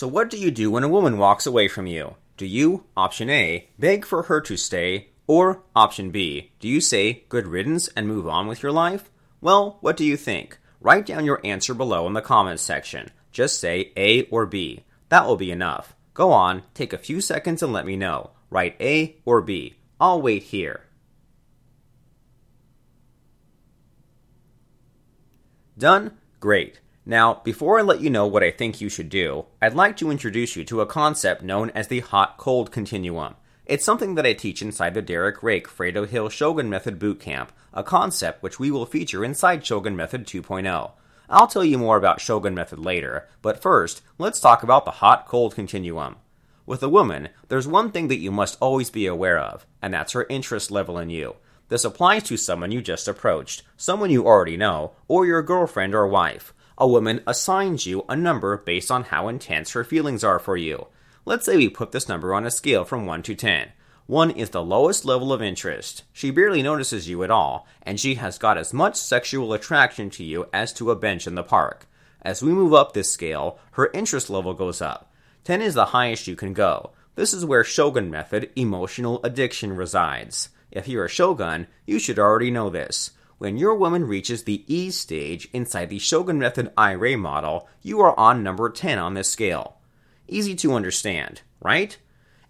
So, what do you do when a woman walks away from you? Do you, option A, beg for her to stay, or option B, do you say good riddance and move on with your life? Well, what do you think? Write down your answer below in the comments section. Just say A or B. That will be enough. Go on, take a few seconds and let me know. Write A or B. I'll wait here. Done? Great. Now, before I let you know what I think you should do, I'd like to introduce you to a concept known as the hot cold continuum. It's something that I teach inside the Derek Rake Fredo Hill Shogun Method Bootcamp, a concept which we will feature inside Shogun Method 2.0. I'll tell you more about Shogun Method later, but first, let's talk about the hot cold continuum. With a woman, there's one thing that you must always be aware of, and that's her interest level in you. This applies to someone you just approached, someone you already know, or your girlfriend or wife. A woman assigns you a number based on how intense her feelings are for you. Let's say we put this number on a scale from 1 to 10. 1 is the lowest level of interest. She barely notices you at all, and she has got as much sexual attraction to you as to a bench in the park. As we move up this scale, her interest level goes up. 10 is the highest you can go. This is where Shogun Method emotional addiction resides. If you're a shogun, you should already know this. When your woman reaches the E stage inside the Shogun Method IRA model, you are on number 10 on this scale. Easy to understand, right?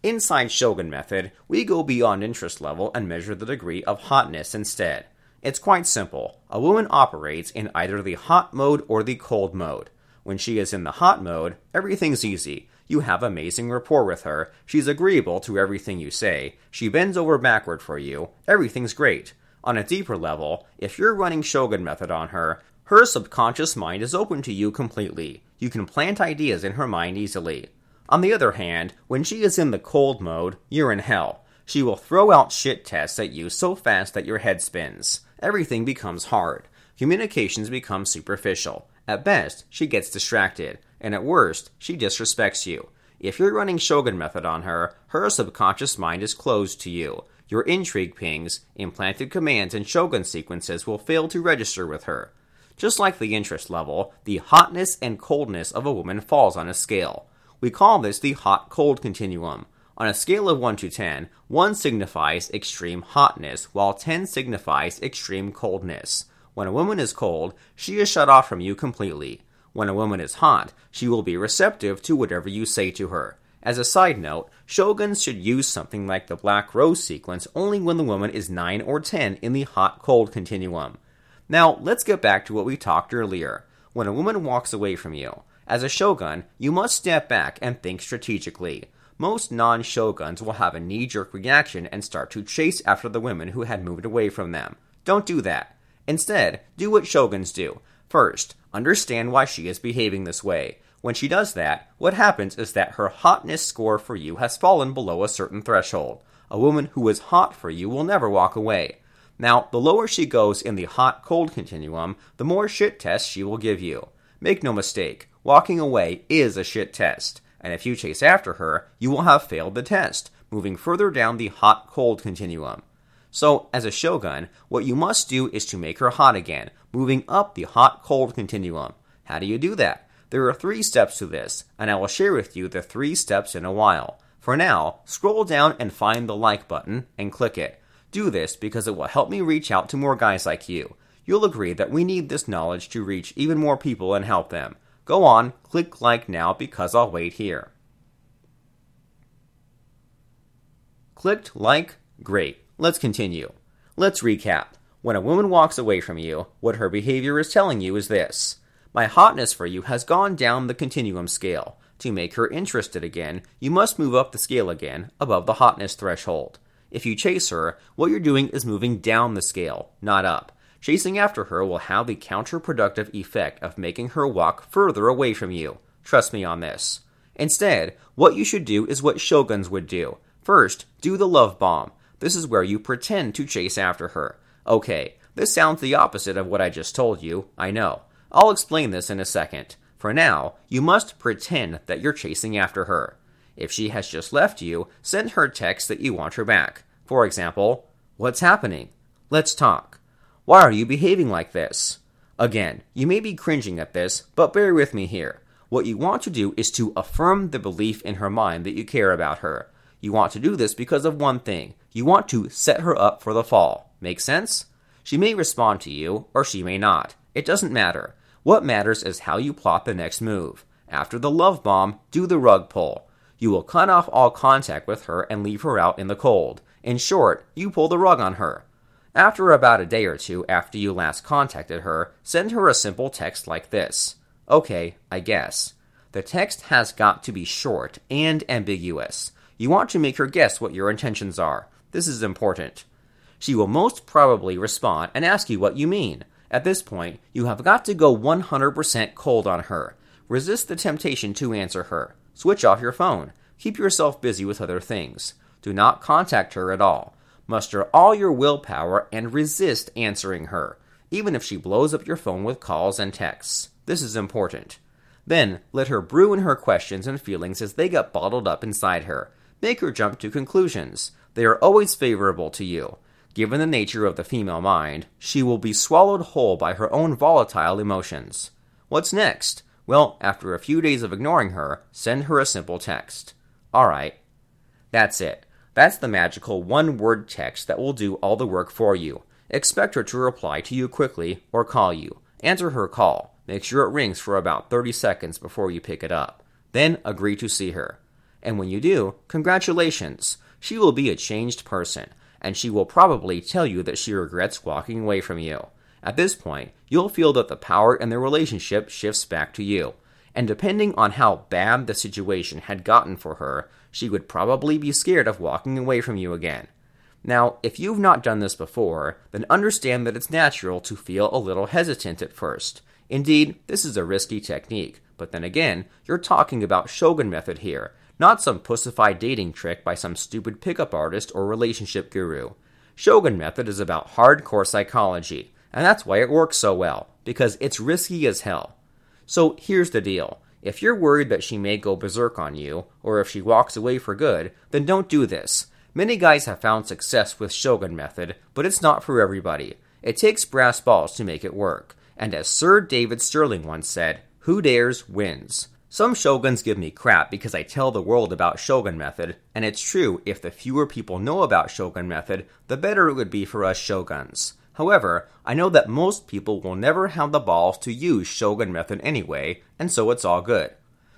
Inside Shogun Method, we go beyond interest level and measure the degree of hotness instead. It's quite simple. A woman operates in either the hot mode or the cold mode. When she is in the hot mode, everything's easy. You have amazing rapport with her. She's agreeable to everything you say. She bends over backward for you. Everything's great. On a deeper level, if you're running Shogun Method on her, her subconscious mind is open to you completely. You can plant ideas in her mind easily. On the other hand, when she is in the cold mode, you're in hell. She will throw out shit tests at you so fast that your head spins. Everything becomes hard. Communications become superficial. At best, she gets distracted and at worst, she disrespects you. If you're running Shogun Method on her, her subconscious mind is closed to you. Your intrigue pings, implanted commands, and Shogun sequences will fail to register with her. Just like the interest level, the hotness and coldness of a woman falls on a scale. We call this the hot cold continuum. On a scale of 1 to 10, 1 signifies extreme hotness, while 10 signifies extreme coldness. When a woman is cold, she is shut off from you completely. When a woman is hot, she will be receptive to whatever you say to her. As a side note, shoguns should use something like the Black Rose sequence only when the woman is 9 or 10 in the hot cold continuum. Now, let's get back to what we talked earlier. When a woman walks away from you, as a shogun, you must step back and think strategically. Most non shoguns will have a knee jerk reaction and start to chase after the women who had moved away from them. Don't do that. Instead, do what shoguns do First, understand why she is behaving this way. When she does that, what happens is that her hotness score for you has fallen below a certain threshold. A woman who is hot for you will never walk away. Now, the lower she goes in the hot cold continuum, the more shit tests she will give you. Make no mistake, walking away is a shit test, and if you chase after her, you will have failed the test, moving further down the hot cold continuum. So, as a shogun, what you must do is to make her hot again, moving up the hot cold continuum. How do you do that? There are three steps to this, and I will share with you the three steps in a while. For now, scroll down and find the like button and click it. Do this because it will help me reach out to more guys like you. You'll agree that we need this knowledge to reach even more people and help them. Go on, click like now because I'll wait here. Clicked like? Great. Let's continue. Let's recap. When a woman walks away from you, what her behavior is telling you is this My hotness for you has gone down the continuum scale. To make her interested again, you must move up the scale again, above the hotness threshold. If you chase her, what you're doing is moving down the scale, not up. Chasing after her will have the counterproductive effect of making her walk further away from you. Trust me on this. Instead, what you should do is what shoguns would do. First, do the love bomb. This is where you pretend to chase after her. Okay, this sounds the opposite of what I just told you, I know. I'll explain this in a second. For now, you must pretend that you're chasing after her. If she has just left you, send her text that you want her back. For example, What's happening? Let's talk. Why are you behaving like this? Again, you may be cringing at this, but bear with me here. What you want to do is to affirm the belief in her mind that you care about her. You want to do this because of one thing. You want to set her up for the fall. Make sense? She may respond to you, or she may not. It doesn't matter. What matters is how you plot the next move. After the love bomb, do the rug pull. You will cut off all contact with her and leave her out in the cold. In short, you pull the rug on her. After about a day or two after you last contacted her, send her a simple text like this Okay, I guess. The text has got to be short and ambiguous. You want to make her guess what your intentions are. This is important. She will most probably respond and ask you what you mean. At this point, you have got to go 100% cold on her. Resist the temptation to answer her. Switch off your phone. Keep yourself busy with other things. Do not contact her at all. Muster all your willpower and resist answering her, even if she blows up your phone with calls and texts. This is important. Then let her brew in her questions and feelings as they get bottled up inside her. Make her jump to conclusions. They are always favorable to you. Given the nature of the female mind, she will be swallowed whole by her own volatile emotions. What's next? Well, after a few days of ignoring her, send her a simple text. Alright. That's it. That's the magical one word text that will do all the work for you. Expect her to reply to you quickly or call you. Answer her call. Make sure it rings for about 30 seconds before you pick it up. Then agree to see her. And when you do, congratulations. She will be a changed person, and she will probably tell you that she regrets walking away from you. At this point, you'll feel that the power in the relationship shifts back to you. And depending on how bad the situation had gotten for her, she would probably be scared of walking away from you again. Now, if you've not done this before, then understand that it's natural to feel a little hesitant at first. Indeed, this is a risky technique, but then again, you're talking about Shogun method here, not some pussified dating trick by some stupid pickup artist or relationship guru. Shogun method is about hardcore psychology, and that's why it works so well, because it's risky as hell. So here's the deal. If you're worried that she may go berserk on you, or if she walks away for good, then don't do this. Many guys have found success with Shogun method, but it's not for everybody. It takes brass balls to make it work. And as Sir David Stirling once said, who dares wins. Some shoguns give me crap because I tell the world about Shogun method, and it's true if the fewer people know about Shogun method, the better it would be for us shoguns. However, I know that most people will never have the balls to use Shogun method anyway, and so it's all good.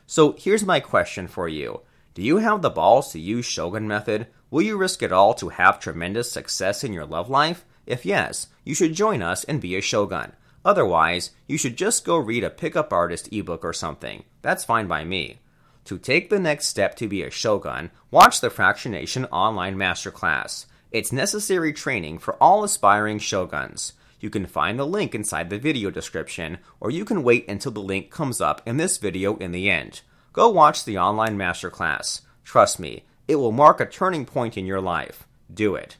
So here's my question for you. Do you have the balls to use Shogun method? Will you risk it all to have tremendous success in your love life? If yes, you should join us and be a shogun. Otherwise, you should just go read a pickup artist ebook or something. That's fine by me. To take the next step to be a shogun, watch the Fractionation Online Masterclass. It's necessary training for all aspiring shoguns. You can find the link inside the video description, or you can wait until the link comes up in this video in the end. Go watch the online masterclass. Trust me, it will mark a turning point in your life. Do it.